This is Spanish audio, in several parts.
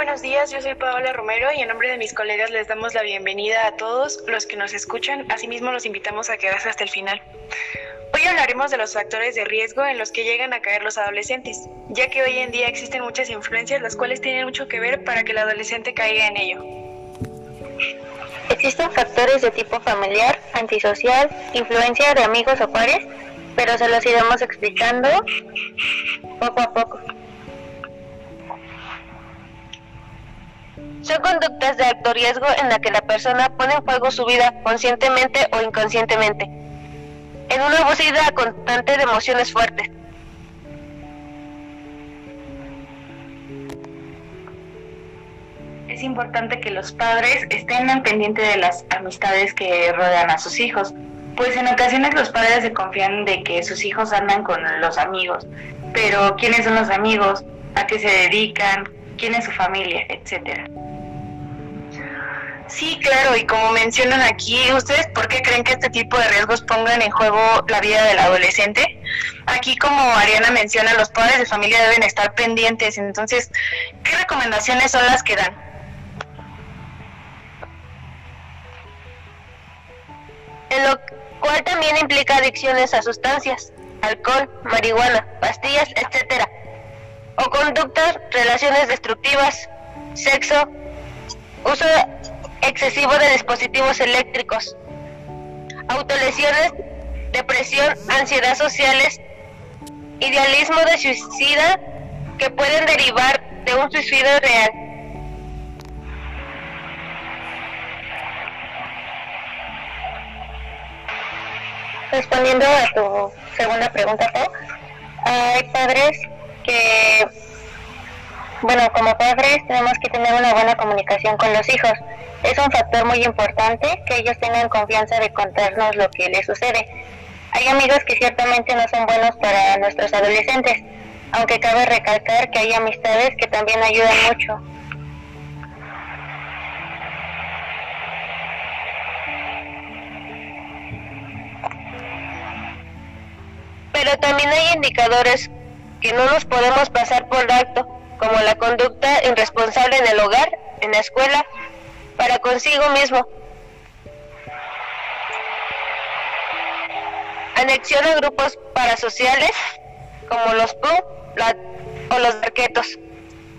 buenos días, yo soy Paola Romero y en nombre de mis colegas les damos la bienvenida a todos los que nos escuchan. Asimismo, los invitamos a quedarse hasta el final. Hoy hablaremos de los factores de riesgo en los que llegan a caer los adolescentes, ya que hoy en día existen muchas influencias las cuales tienen mucho que ver para que el adolescente caiga en ello. Existen factores de tipo familiar, antisocial, influencia de amigos o pares, pero se los iremos explicando poco a poco. Son conductas de alto riesgo en la que la persona pone en juego su vida conscientemente o inconscientemente, en una búsqueda constante de emociones fuertes. Es importante que los padres estén al pendiente de las amistades que rodean a sus hijos, pues en ocasiones los padres se confían de que sus hijos andan con los amigos, pero ¿quiénes son los amigos? ¿A qué se dedican? ¿Quién es su familia? Etcétera. Sí, claro, y como mencionan aquí, ¿ustedes por qué creen que este tipo de riesgos pongan en juego la vida del adolescente? Aquí, como Ariana menciona, los padres de familia deben estar pendientes, entonces, ¿qué recomendaciones son las que dan? En lo cual también implica adicciones a sustancias, alcohol, marihuana, pastillas, etc. O conductas, relaciones destructivas, sexo, uso excesivo de dispositivos eléctricos, autolesiones, depresión, ansiedad sociales, idealismo de suicida que pueden derivar de un suicidio real. Respondiendo a tu segunda pregunta, hay padres que, bueno, como padres tenemos que tener una buena comunicación con los hijos es un factor muy importante que ellos tengan confianza de contarnos lo que les sucede. Hay amigos que ciertamente no son buenos para nuestros adolescentes, aunque cabe recalcar que hay amistades que también ayudan mucho. Pero también hay indicadores que no nos podemos pasar por alto, como la conducta irresponsable en el hogar, en la escuela para consigo mismo. Anexión a grupos parasociales como los PU o los arquetos,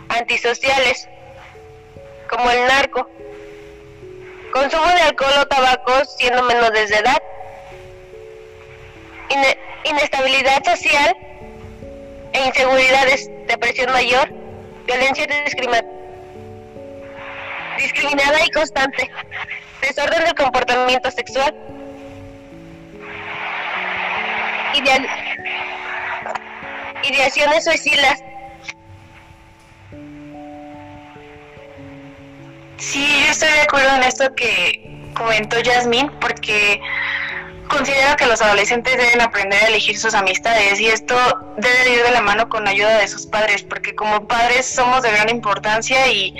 antisociales como el narco, consumo de alcohol o tabaco siendo menores de edad, inestabilidad social e inseguridades, depresión mayor, violencia discriminada y constante, desorden del comportamiento sexual, ideaciones suicidas. Sí, yo estoy de acuerdo en esto que comentó Yasmín, porque considero que los adolescentes deben aprender a elegir sus amistades y esto debe ir de la mano con la ayuda de sus padres, porque como padres somos de gran importancia y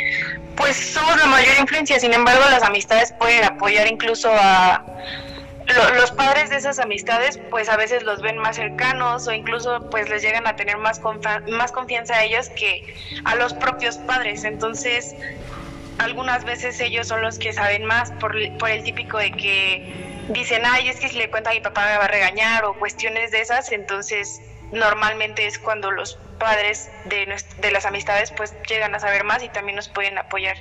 pues somos la mayor influencia, sin embargo las amistades pueden apoyar incluso a los padres de esas amistades pues a veces los ven más cercanos o incluso pues les llegan a tener más, más confianza a ellos que a los propios padres, entonces algunas veces ellos son los que saben más por, por el típico de que dicen, ay, es que si le cuento a mi papá me va a regañar o cuestiones de esas, entonces normalmente es cuando los padres de, de las amistades pues llegan a saber más y también nos pueden apoyar.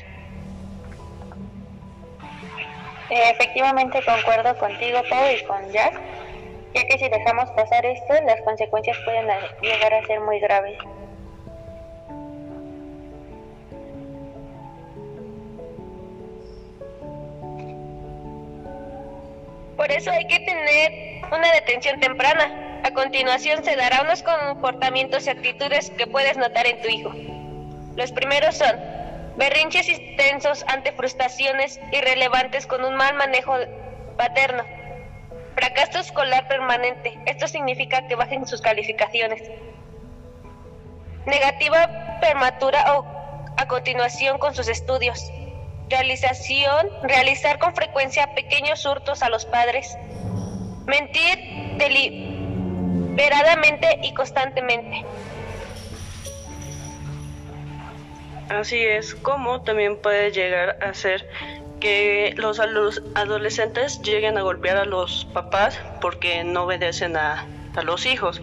Efectivamente concuerdo contigo, Pau, y con Jack, ya que si dejamos pasar esto, las consecuencias pueden llegar a ser muy graves. Por eso hay que tener una detención temprana, a continuación se dará unos comportamientos y actitudes que puedes notar en tu hijo. Los primeros son berrinches intensos ante frustraciones irrelevantes con un mal manejo paterno. Fracaso escolar permanente. Esto significa que bajen sus calificaciones. Negativa prematura o a continuación con sus estudios. Realización, realizar con frecuencia pequeños hurtos a los padres. Mentir deli y constantemente. Así es, como también puede llegar a ser que los adolescentes lleguen a golpear a los papás porque no obedecen a, a los hijos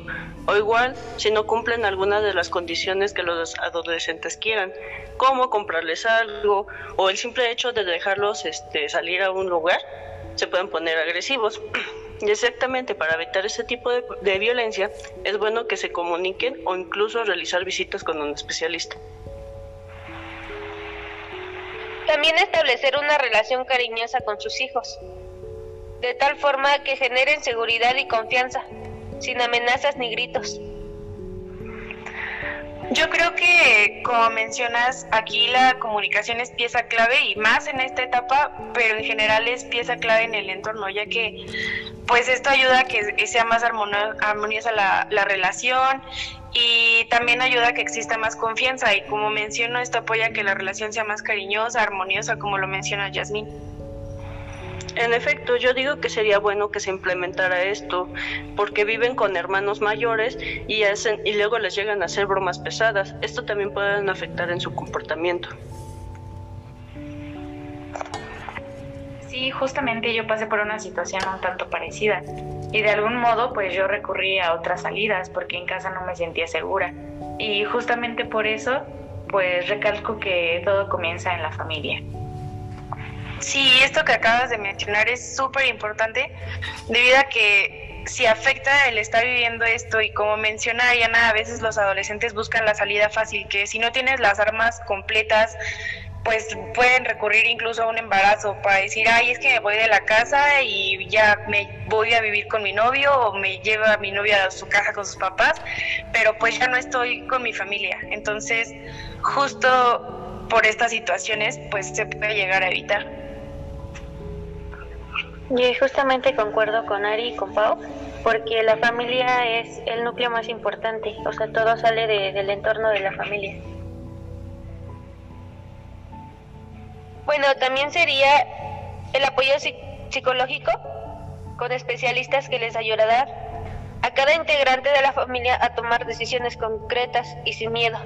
o igual si no cumplen algunas de las condiciones que los adolescentes quieran, como comprarles algo o el simple hecho de dejarlos este, salir a un lugar, se pueden poner agresivos. Y exactamente para evitar ese tipo de, de violencia es bueno que se comuniquen o incluso realizar visitas con un especialista. También establecer una relación cariñosa con sus hijos, de tal forma que generen seguridad y confianza, sin amenazas ni gritos. Yo creo que, como mencionas, aquí la comunicación es pieza clave y más en esta etapa, pero en general es pieza clave en el entorno, ya que pues esto ayuda a que sea más armoniosa la, la relación y también ayuda a que exista más confianza y como menciono, esto apoya a que la relación sea más cariñosa, armoniosa, como lo menciona Yasmín. En efecto, yo digo que sería bueno que se implementara esto, porque viven con hermanos mayores y hacen y luego les llegan a hacer bromas pesadas. Esto también puede afectar en su comportamiento. Sí, justamente yo pasé por una situación un tanto parecida y de algún modo pues yo recurrí a otras salidas porque en casa no me sentía segura y justamente por eso pues recalco que todo comienza en la familia. Sí, esto que acabas de mencionar es súper importante debido a que si afecta el estar viviendo esto y como menciona Ariana, a veces los adolescentes buscan la salida fácil, que si no tienes las armas completas, pues pueden recurrir incluso a un embarazo para decir, ay, es que me voy de la casa y ya me voy a vivir con mi novio o me lleva mi novia a su casa con sus papás, pero pues ya no estoy con mi familia. Entonces, justo por estas situaciones, pues se puede llegar a evitar. Yo justamente concuerdo con Ari y con Pau, porque la familia es el núcleo más importante, o sea, todo sale del entorno de la familia. Bueno, también sería el apoyo psicológico con especialistas que les ayudará a cada integrante de la familia a tomar decisiones concretas y sin miedo.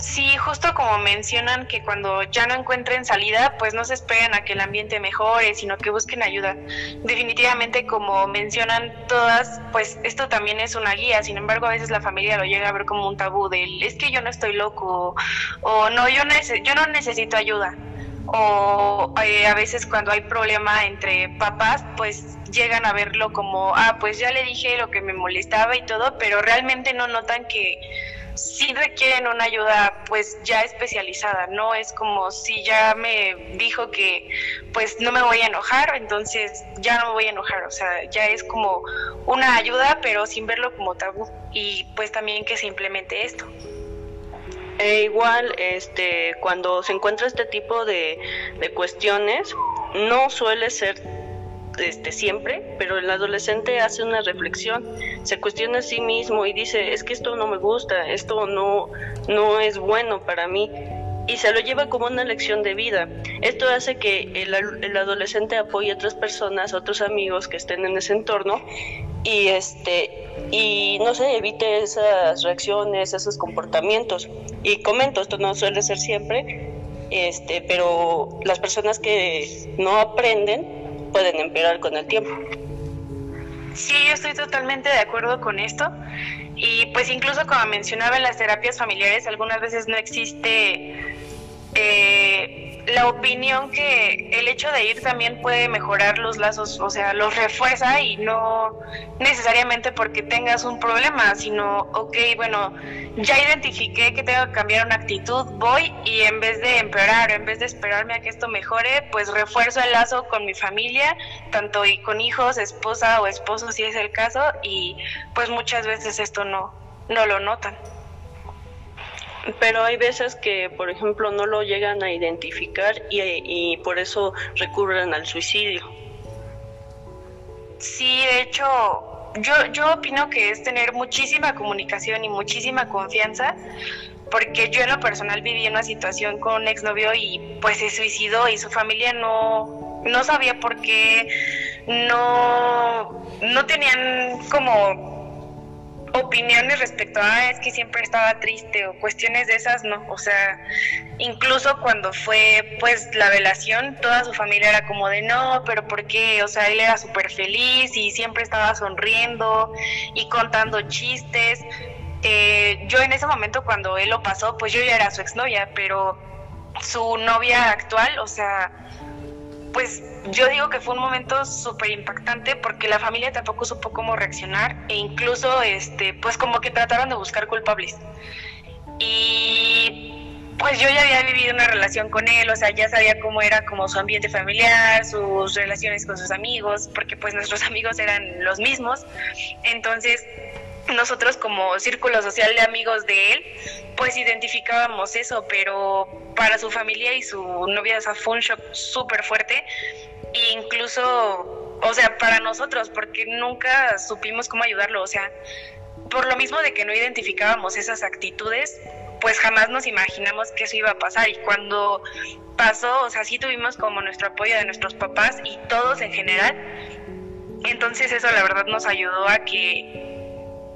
Sí, justo como mencionan que cuando ya no encuentren salida, pues no se esperen a que el ambiente mejore, sino que busquen ayuda. Definitivamente, como mencionan todas, pues esto también es una guía, sin embargo a veces la familia lo llega a ver como un tabú del es que yo no estoy loco o no, yo, yo no necesito ayuda. O eh, a veces cuando hay problema entre papás, pues llegan a verlo como, ah, pues ya le dije lo que me molestaba y todo, pero realmente no notan que sí requieren una ayuda pues ya especializada, no es como si ya me dijo que pues no me voy a enojar, entonces ya no me voy a enojar, o sea, ya es como una ayuda pero sin verlo como tabú y pues también que se implemente esto. E igual, este, cuando se encuentra este tipo de, de cuestiones, no suele ser este, siempre, pero el adolescente hace una reflexión, se cuestiona a sí mismo y dice, es que esto no me gusta, esto no, no es bueno para mí y se lo lleva como una lección de vida. Esto hace que el, el, adolescente apoye a otras personas, a otros amigos que estén en ese entorno y este y no sé, evite esas reacciones, esos comportamientos. Y comento, esto no suele ser siempre, este, pero las personas que no aprenden pueden empeorar con el tiempo. Sí, yo estoy totalmente de acuerdo con esto. Y pues incluso como mencionaba en las terapias familiares, algunas veces no existe eh, la opinión que el hecho de ir también puede mejorar los lazos, o sea, los refuerza y no necesariamente porque tengas un problema, sino, ok, bueno, ya identifiqué que tengo que cambiar una actitud, voy y en vez de empeorar, en vez de esperarme a que esto mejore, pues refuerzo el lazo con mi familia, tanto y con hijos, esposa o esposo si es el caso, y pues muchas veces esto no, no lo notan pero hay veces que, por ejemplo, no lo llegan a identificar y, por eso recurren al suicidio. Sí, de hecho, yo, yo opino que es tener muchísima comunicación y muchísima confianza, porque yo en lo personal viví una situación con un exnovio y pues se suicidó y su familia no, no sabía por qué, no, no tenían como opiniones respecto a es que siempre estaba triste o cuestiones de esas, no. O sea, incluso cuando fue pues la velación, toda su familia era como de no, pero ¿por qué? O sea, él era súper feliz y siempre estaba sonriendo y contando chistes. Eh, yo en ese momento cuando él lo pasó, pues yo ya era su exnovia, pero su novia actual, o sea, pues yo digo que fue un momento súper impactante porque la familia tampoco supo cómo reaccionar e incluso este pues como que trataron de buscar culpables y pues yo ya había vivido una relación con él, o sea, ya sabía cómo era como su ambiente familiar, sus relaciones con sus amigos, porque pues nuestros amigos eran los mismos. Entonces, nosotros como círculo social de amigos de él, pues identificábamos eso, pero para su familia y su novia o fue un shock súper fuerte, e incluso, o sea, para nosotros, porque nunca supimos cómo ayudarlo, o sea, por lo mismo de que no identificábamos esas actitudes, pues jamás nos imaginamos que eso iba a pasar. Y cuando pasó, o sea, sí tuvimos como nuestro apoyo de nuestros papás y todos en general, entonces eso la verdad nos ayudó a que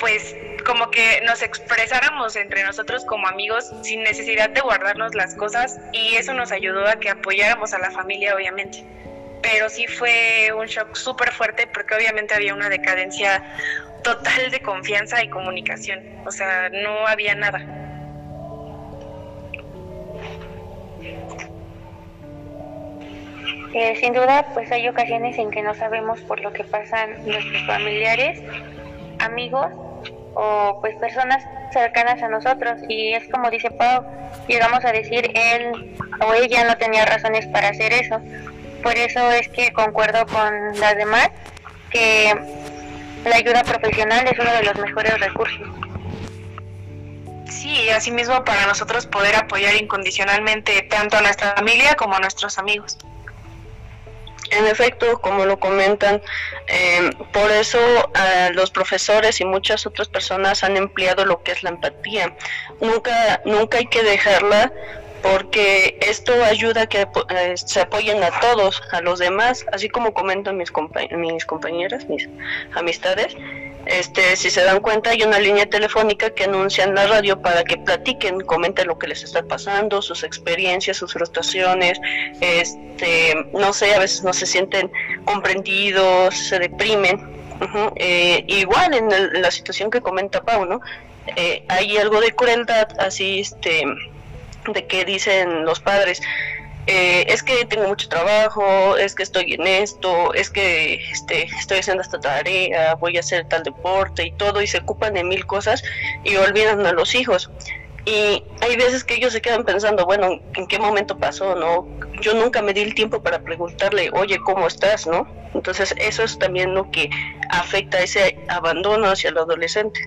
pues como que nos expresáramos entre nosotros como amigos sin necesidad de guardarnos las cosas y eso nos ayudó a que apoyáramos a la familia obviamente. Pero sí fue un shock súper fuerte porque obviamente había una decadencia total de confianza y comunicación, o sea, no había nada. Eh, sin duda, pues hay ocasiones en que no sabemos por lo que pasan nuestros familiares, amigos o pues personas cercanas a nosotros y es como dice Pau, llegamos a decir él o ella no tenía razones para hacer eso. Por eso es que concuerdo con las demás que la ayuda profesional es uno de los mejores recursos. Sí, asimismo para nosotros poder apoyar incondicionalmente tanto a nuestra familia como a nuestros amigos. En efecto, como lo comentan, eh, por eso los profesores y muchas otras personas han empleado lo que es la empatía. Nunca, nunca hay que dejarla porque esto ayuda a que eh, se apoyen a todos, a los demás, así como comentan mis, mis compañeras, mis amistades. Este, si se dan cuenta, hay una línea telefónica que anuncia en la radio para que platiquen, comenten lo que les está pasando, sus experiencias, sus frustraciones, este, no sé, a veces no se sienten comprendidos, se deprimen. Eh, igual en, la situación que comenta Pau, ¿no? Eh, hay algo de crueldad, así, este, de que dicen los padres, eh, es que tengo mucho trabajo, es que estoy en esto, es que este, estoy haciendo esta tarea, voy a hacer tal deporte y todo, y se ocupan de mil cosas y olvidan a los hijos. Y hay veces que ellos se quedan pensando, bueno, ¿en qué momento pasó? no Yo nunca me di el tiempo para preguntarle, oye, ¿cómo estás? no Entonces eso es también lo que afecta ese abandono hacia el adolescente.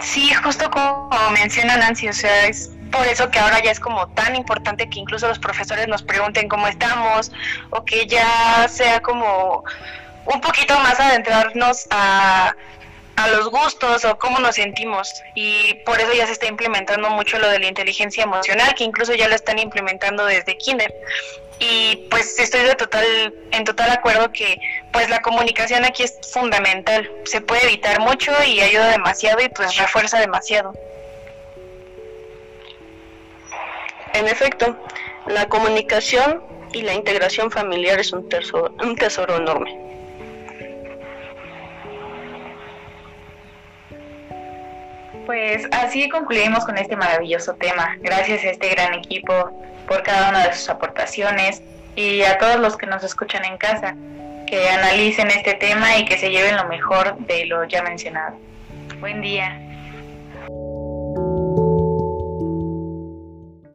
Sí, justo como menciona Nancy, o sea, es por eso que ahora ya es como tan importante que incluso los profesores nos pregunten cómo estamos o que ya sea como un poquito más adentrarnos a, a los gustos o cómo nos sentimos. Y por eso ya se está implementando mucho lo de la inteligencia emocional que incluso ya lo están implementando desde kinder. Y pues estoy de total en total acuerdo que pues la comunicación aquí es fundamental. Se puede evitar mucho y ayuda demasiado y pues refuerza demasiado En efecto, la comunicación y la integración familiar es un tesoro, un tesoro enorme. Pues así concluimos con este maravilloso tema. Gracias a este gran equipo por cada una de sus aportaciones y a todos los que nos escuchan en casa, que analicen este tema y que se lleven lo mejor de lo ya mencionado. Buen día.